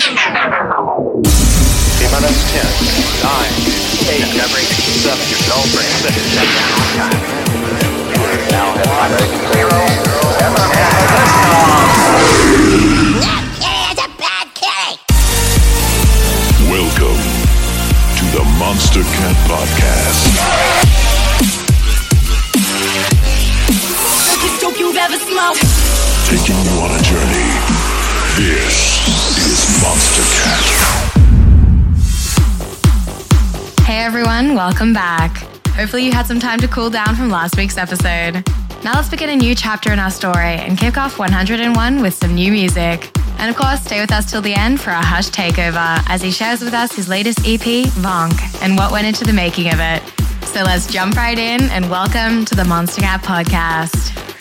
Minus 10, 9, 8, 7, don't break 6, now hit my zero, That kitty is a bad kitty. Welcome to the Monstercat Podcast. Biggest dope you've ever smoked. Taking you on a journey. This is Monstercat. Hey everyone, welcome back. Hopefully, you had some time to cool down from last week's episode. Now, let's begin a new chapter in our story and kick off 101 with some new music. And of course, stay with us till the end for our Hush takeover as he shares with us his latest EP, Vonk, and what went into the making of it. So let's jump right in and welcome to the Monstercat Podcast.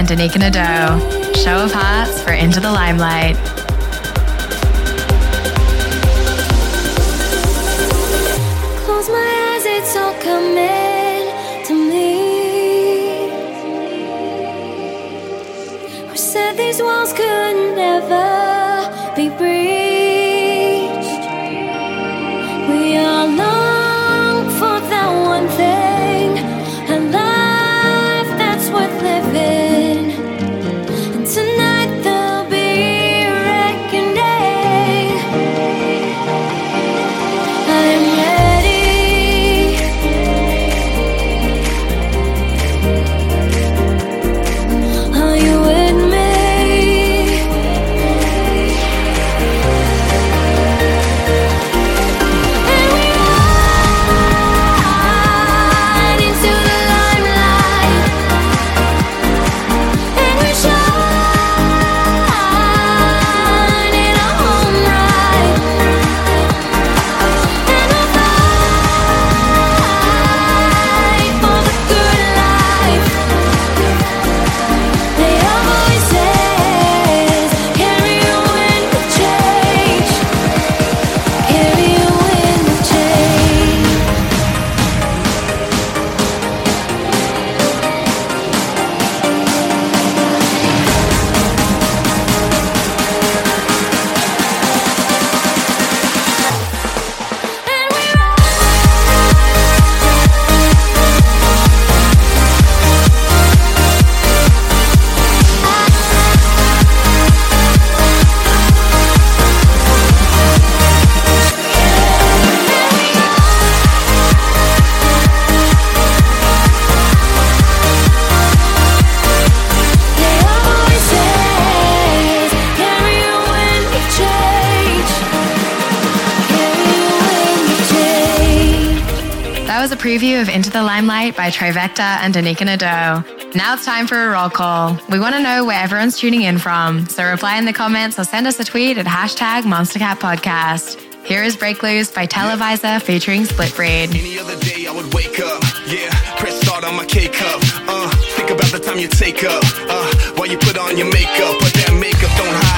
and Danyka Nadeau. Moonlight by Trivecta and Danyka Nadeau. Now it's time for a roll call. We want to know where everyone's tuning in from, so reply in the comments or send us a tweet at hashtag MonsterCatPodcast. Here is Break Loose by Televisor featuring Splitbreed. Any other day I would wake up, yeah, press start on my K cup. Uh, think about the time you take up, uh, while you put on your makeup, but that makeup don't hide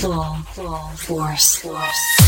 full, full force. force.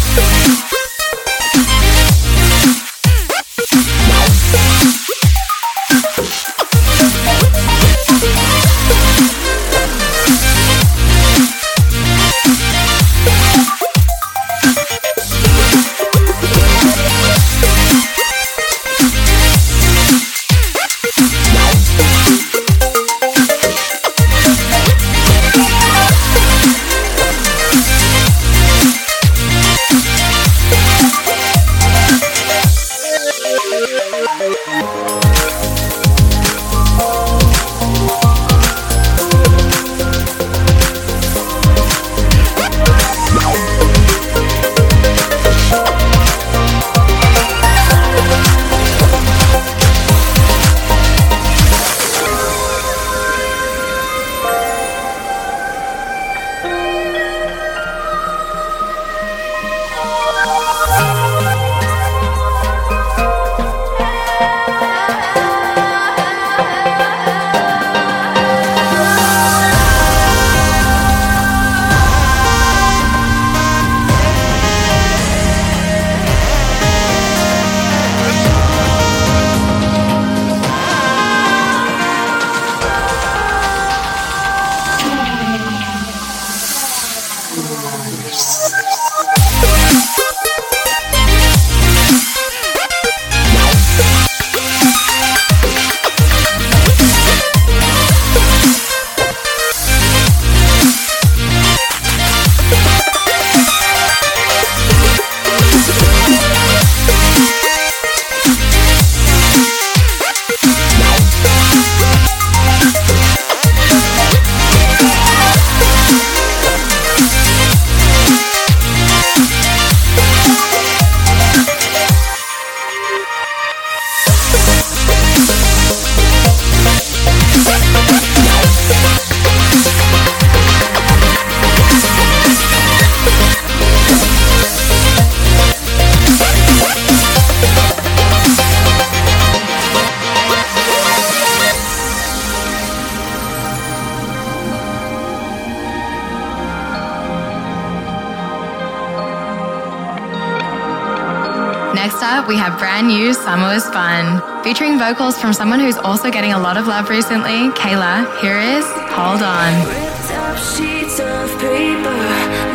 new Summer Was Fun, featuring vocals from someone who's also getting a lot of love recently, Kayla. Here is Hold On. Ripped up sheets of paper,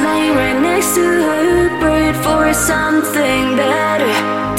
laying right next to her, for something better.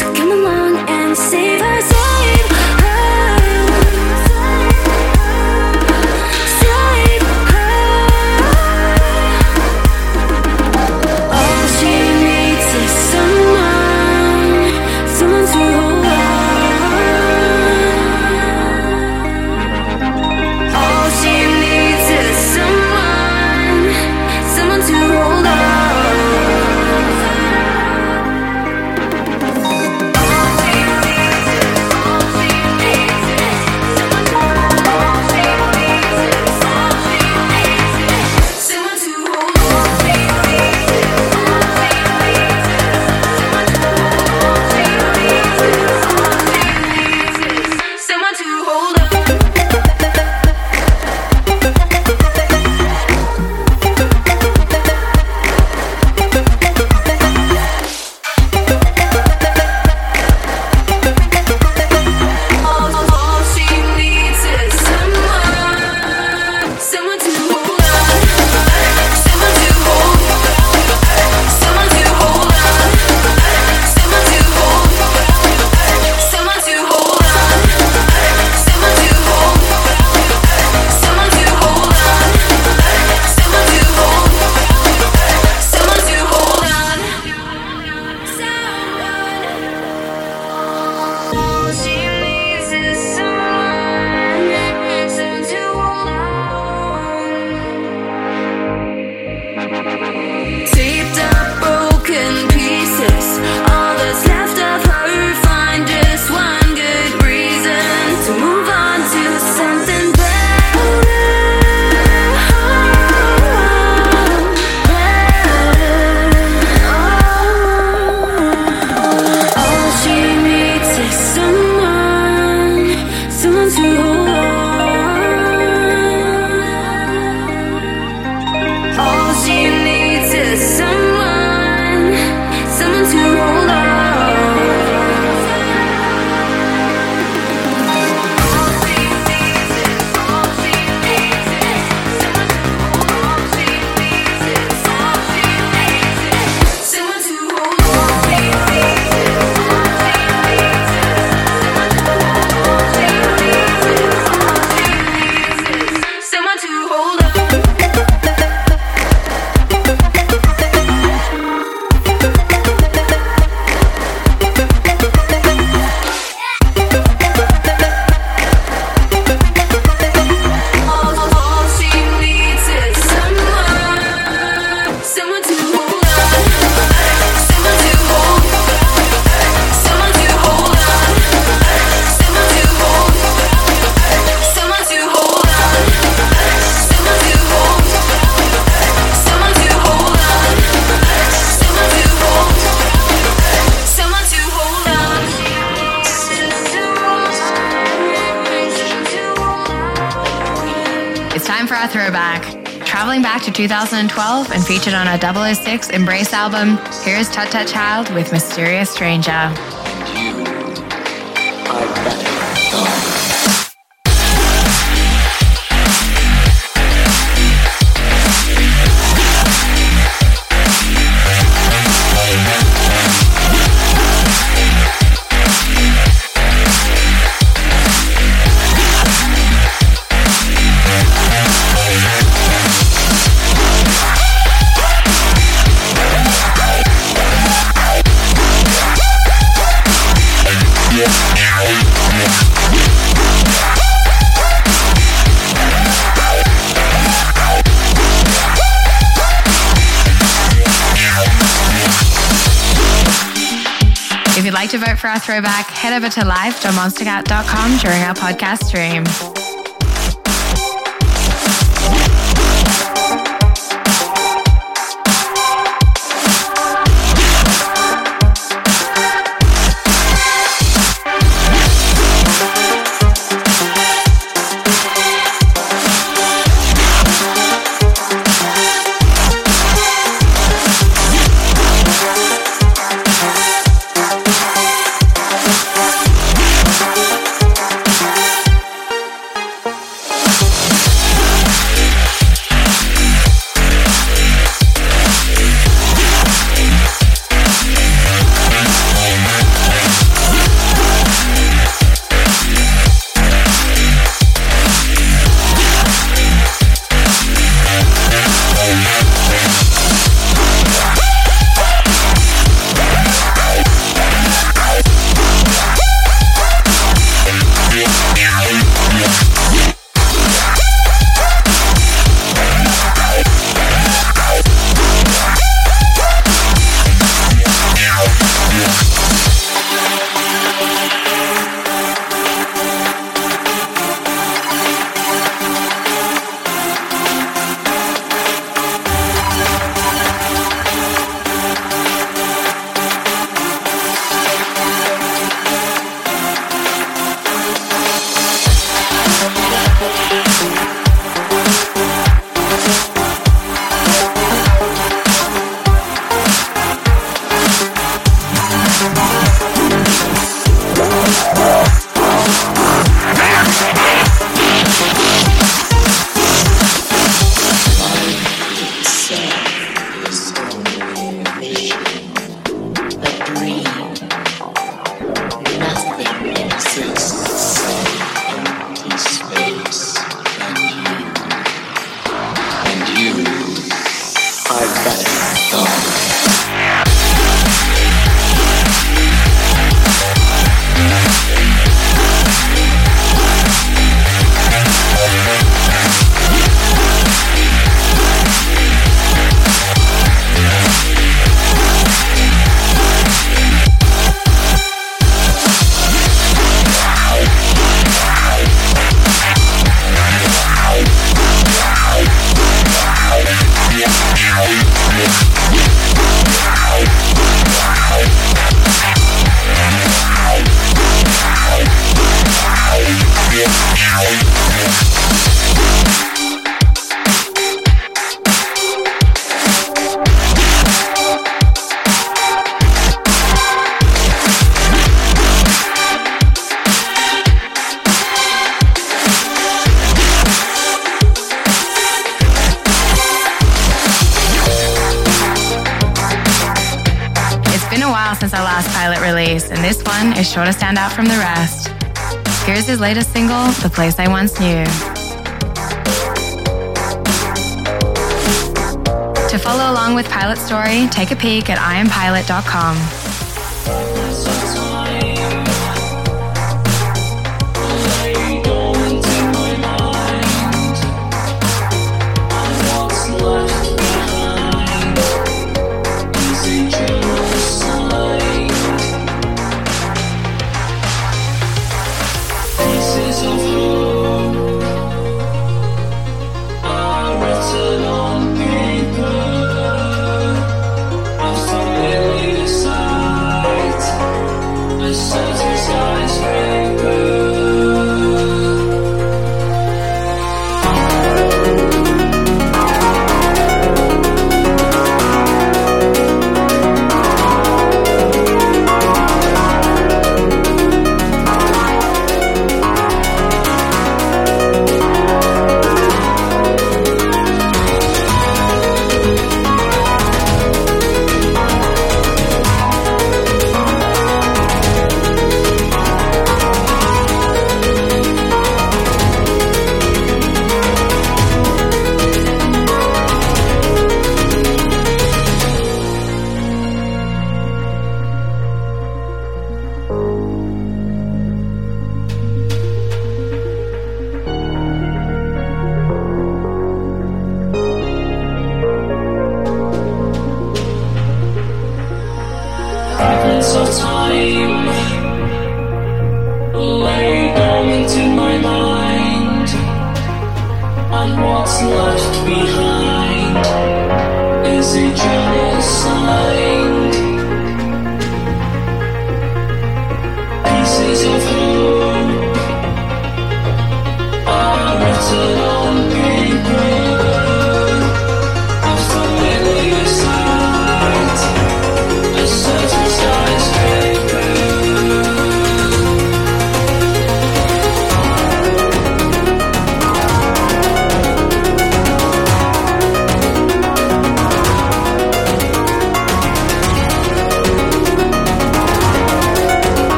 Traveling back to 2012 and featured on our 006 Embrace album, here's Tut Tut Child with Mysterious Stranger. For our throwback, head over to live.monstercat.com during our podcast stream. His latest single, The Place I Once Knew. To follow along with PYLOT Story, take a peek at iampilot.com.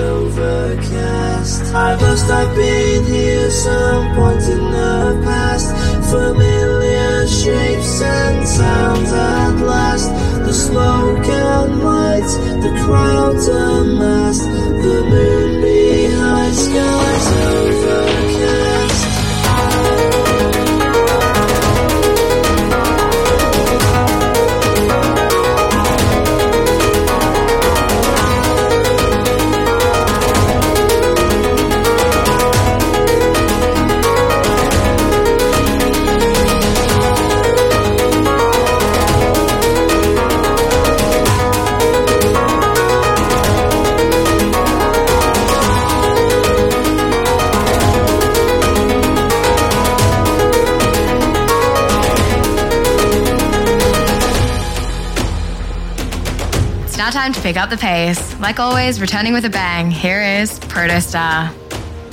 overcast. I must have been here some point in the past. Familiar shapes and sounds at last. The smoke and lights, the crowds amassed. The moon behind skies overcast. Time to pick up the pace. Like always, returning with a bang, here is Protostar.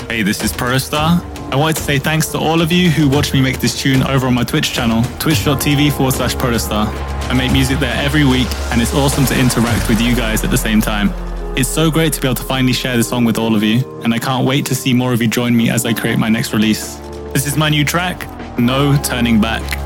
Hey, this is Protostar. I wanted to say thanks to all of you who watch me make this tune over on my Twitch channel, twitch.tv forward slash Protostar. I make music there every week, and it's awesome to interact with you guys at the same time. It's so great to be able to finally share the song with all of you, and I can't wait to see more of you join me as I create my next release. This is my new track, No Turning Back.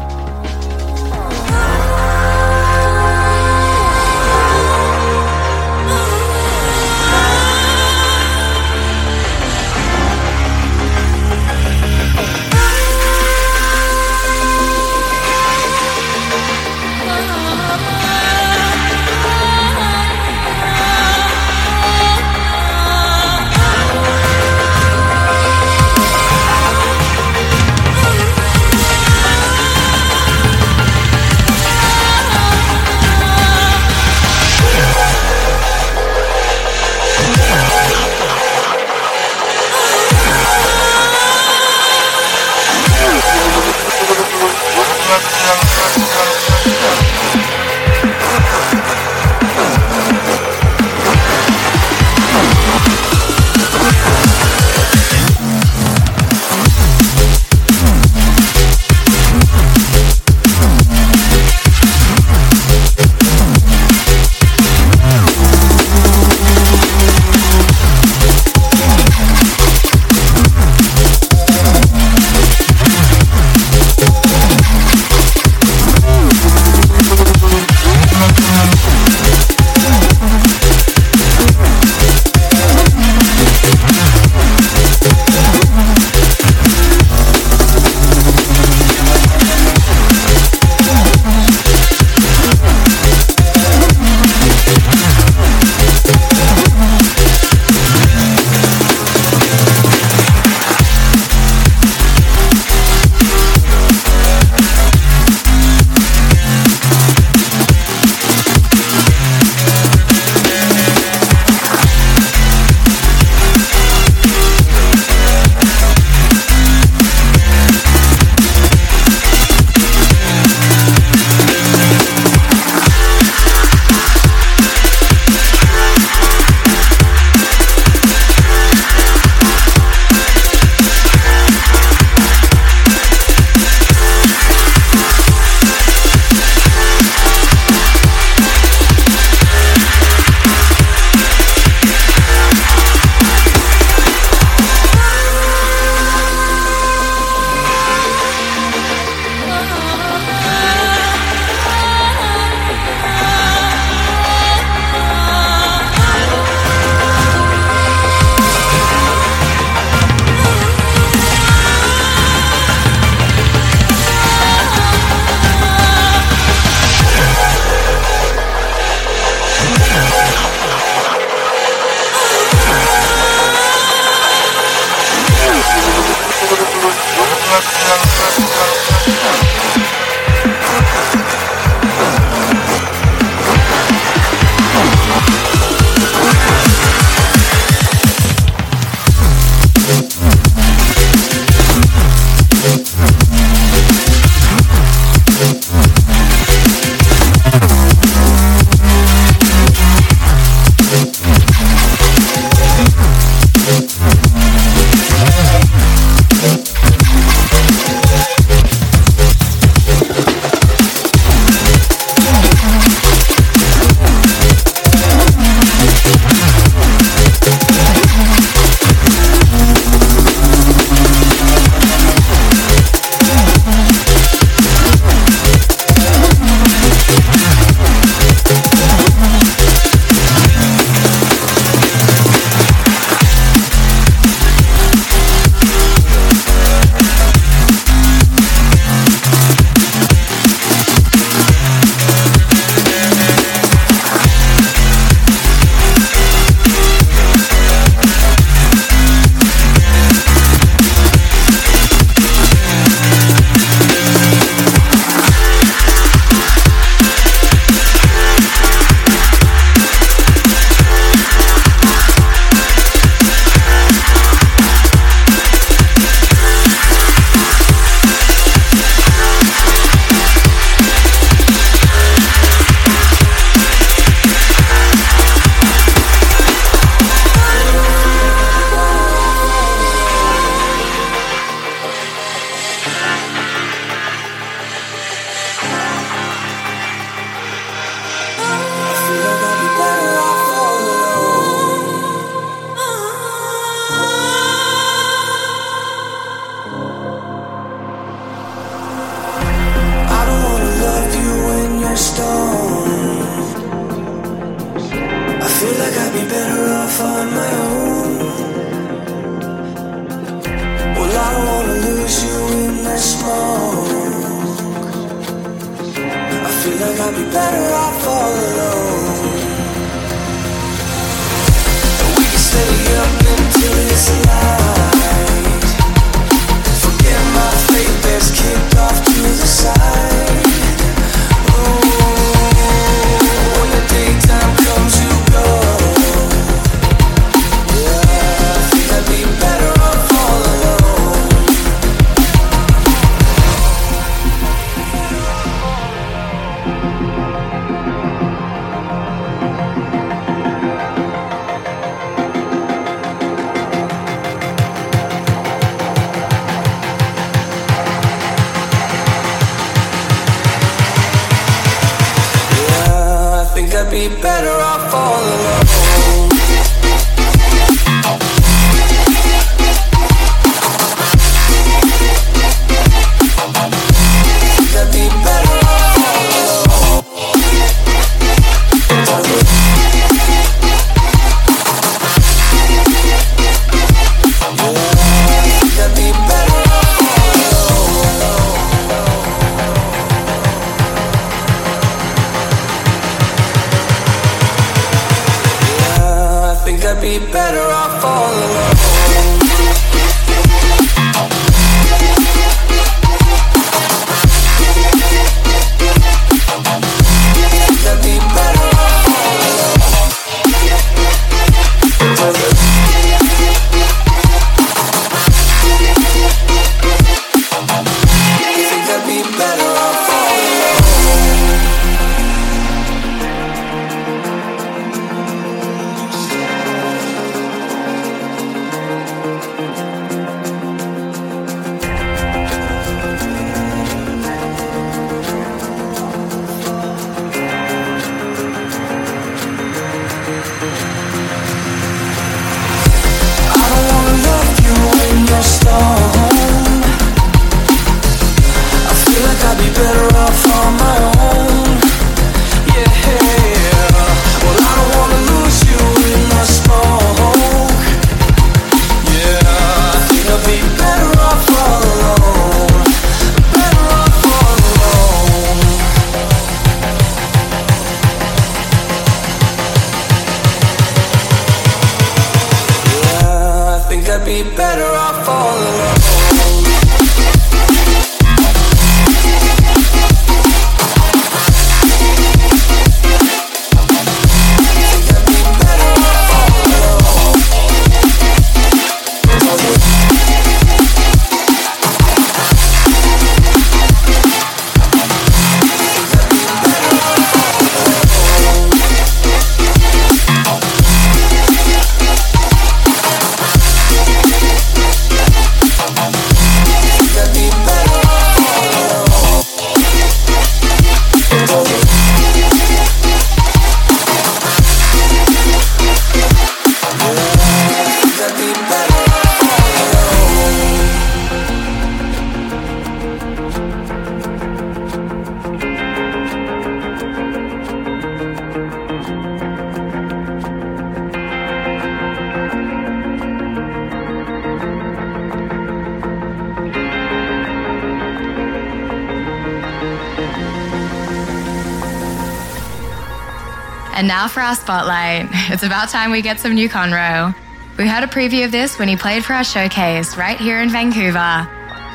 now for our spotlight. It's about time we get some new Conro. We heard a preview of this when he played for our showcase right here in Vancouver.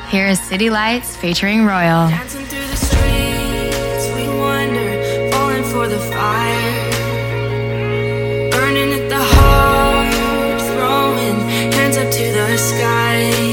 Here is City Lights featuring Royal. Sky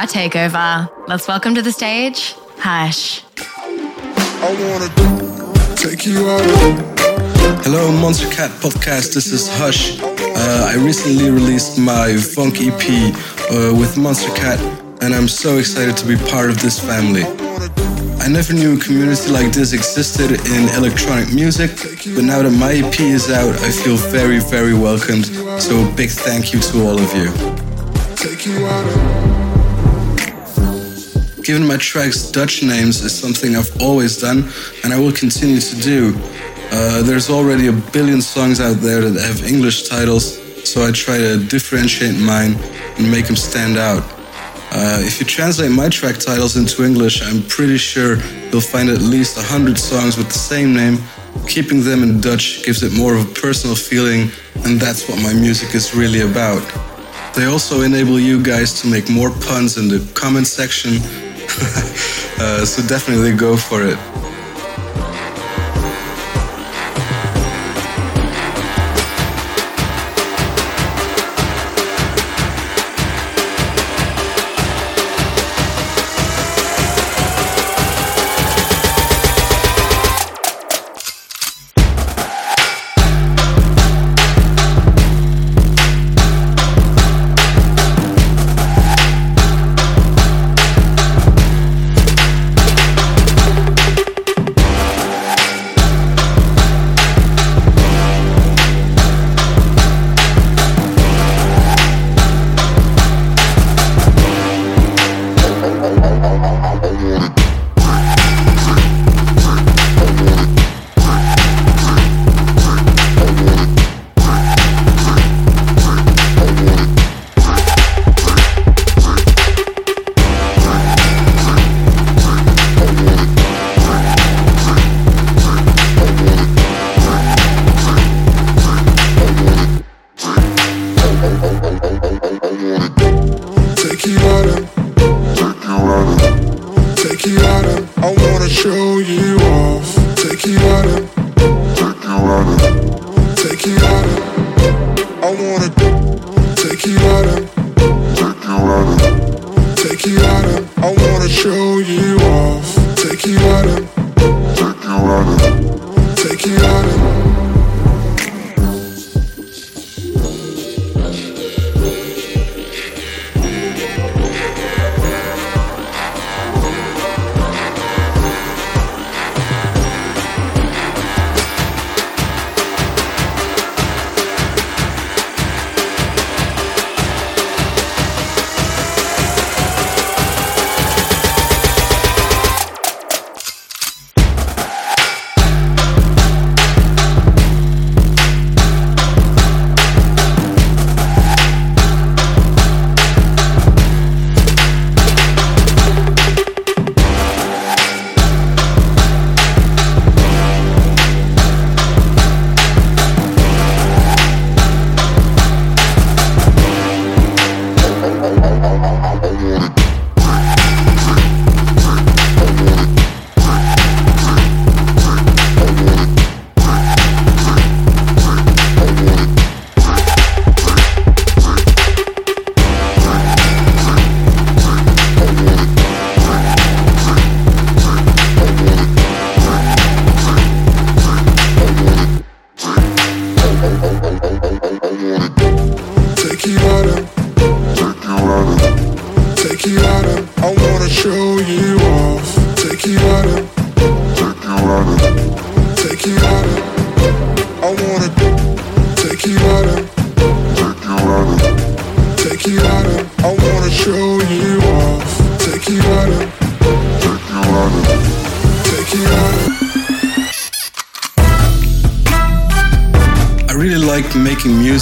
our takeover. Let's welcome to the stage, Hush. I wanna take you out. Hello, Monstercat Podcast. This is Hush. Uh, I recently released my Vonk EP uh, with Monstercat, and I'm so excited to be part of this family. I never knew a community like this existed in electronic music, but now that my EP is out, I feel very, very welcomed. So a big thank you to all of you. Giving my tracks Dutch names is something I've always done, and I will continue to do. Uh, there's already a billion songs out there that have English titles, so I try to differentiate mine and make them stand out. Uh, if you translate my track titles into English, I'm pretty sure you'll find at least 100 songs with the same name. Keeping them in Dutch gives it more of a personal feeling, and that's what my music is really about. They also enable you guys to make more puns in the comment section, uh, so definitely go for it. Take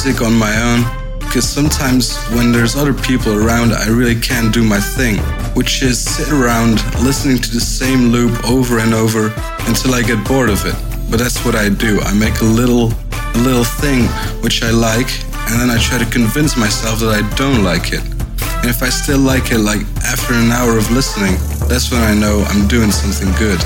music on my own because sometimes when there's other people around, I really can't do my thing, which is sit around listening to the same loop over and over until I get bored of it. But that's what I do. I make a little a little thing which I like, and then I try to convince myself that I don't like it. And if I still like it, like after an hour of listening, that's when I know I'm doing something good.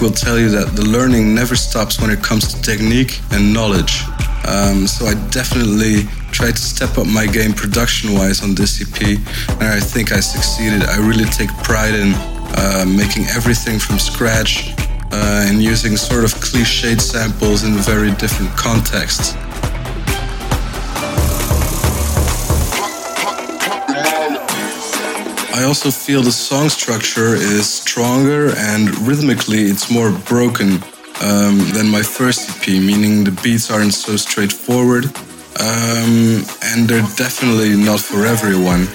Will tell you that the learning never stops when it comes to technique and knowledge. Um, so I definitely tried to step up my game production wise on this EP, and I think I succeeded. I really take pride in uh, making everything from scratch uh, and using sort of cliched samples in very different contexts. I also feel the song structure is stronger and rhythmically it's more broken um, than my first EP, meaning the beats aren't so straightforward um, and they're definitely not for everyone.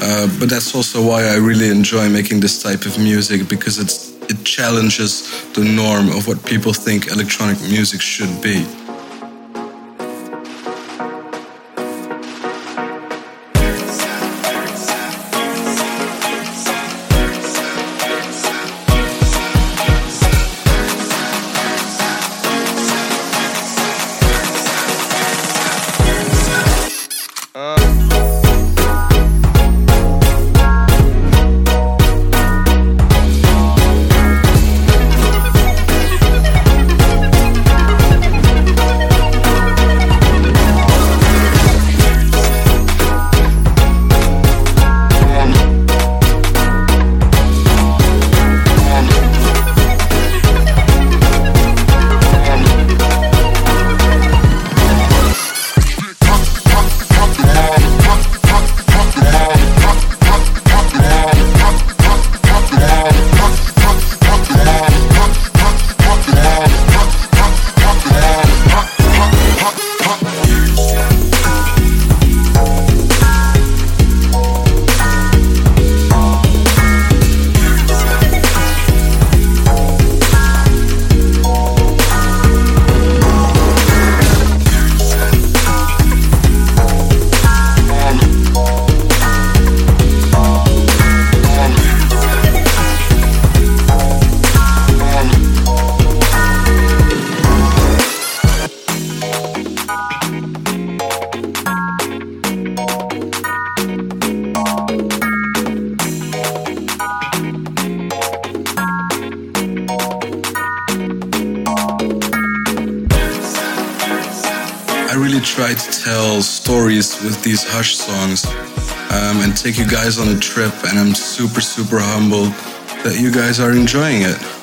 Uh, but that's also why I really enjoy making this type of music because it challenges the norm of what people think electronic music should be. Songs um, and take you guys on a trip, and I'm super, super humbled that you guys are enjoying it.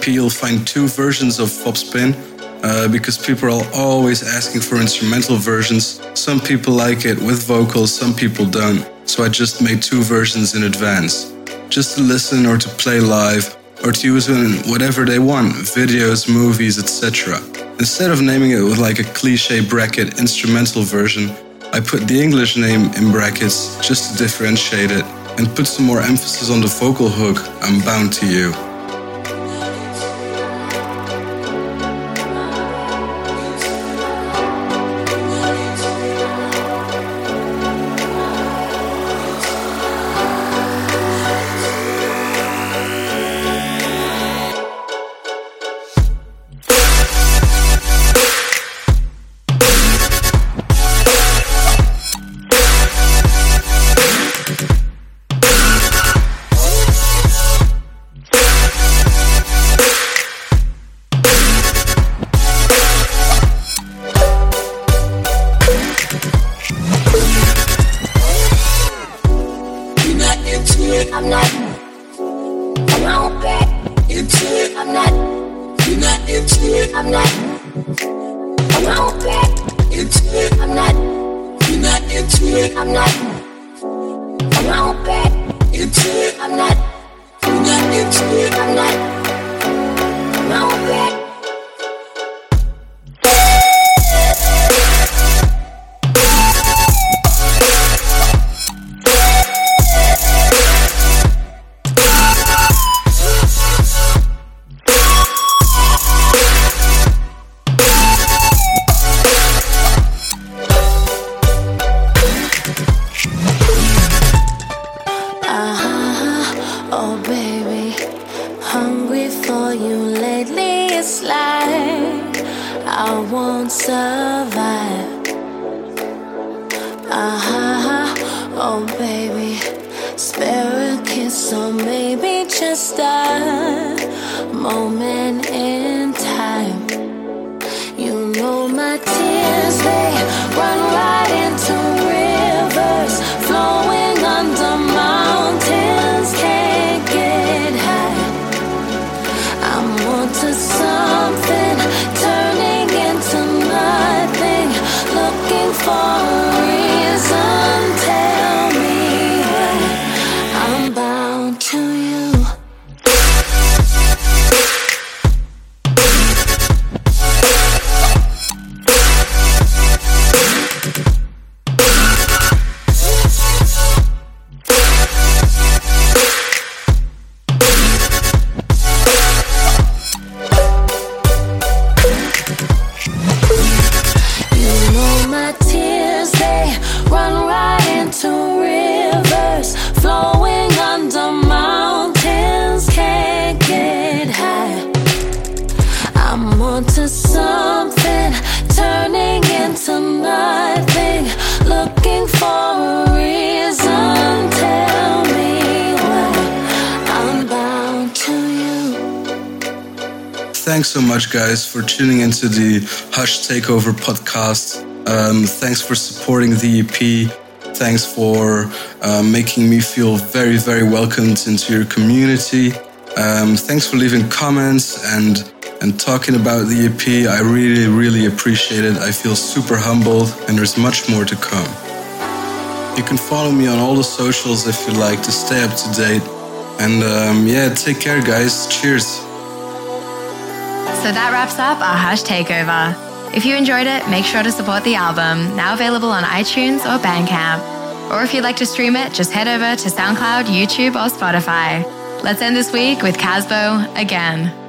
On the Vonk EP, you'll find two versions of Fopspeen. uh, because people are always asking for instrumental versions. Some people like it with vocals, some people don't. So I just made two versions in advance, just to listen or to play live or to use in whatever they want videos, movies, etc. Instead of naming it with like a cliche bracket instrumental version, I put the English name in brackets just to differentiate it and put some more emphasis on the vocal hook, I'm bound to you. Like I won't survive. Uh-huh. Oh, baby, spare a kiss or maybe just a moment in time. You know my tears, they run right into so much, guys, for tuning into the Hush Takeover podcast. Um, thanks for supporting the EP. Thanks for uh, making me feel very, very welcomed into your community. Um, thanks for leaving comments and and talking about the EP. I really, really appreciate it. I feel super humbled, and there's much more to come. You can follow me on all the socials if you like to stay up to date. And um, yeah, take care, guys. Cheers. So that wraps up our Hush Takeover. If you enjoyed it, make sure to support the album, now available on iTunes or Bandcamp. Or if you'd like to stream it, just head over to SoundCloud, YouTube, or Spotify. Let's end this week with Kasbo again.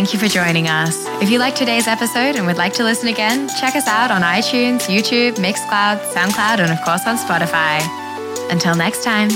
Thank you for joining us. If you liked today's episode and would like to listen again, check us out on iTunes, YouTube, Mixcloud, SoundCloud, and of course on Spotify. Until next time.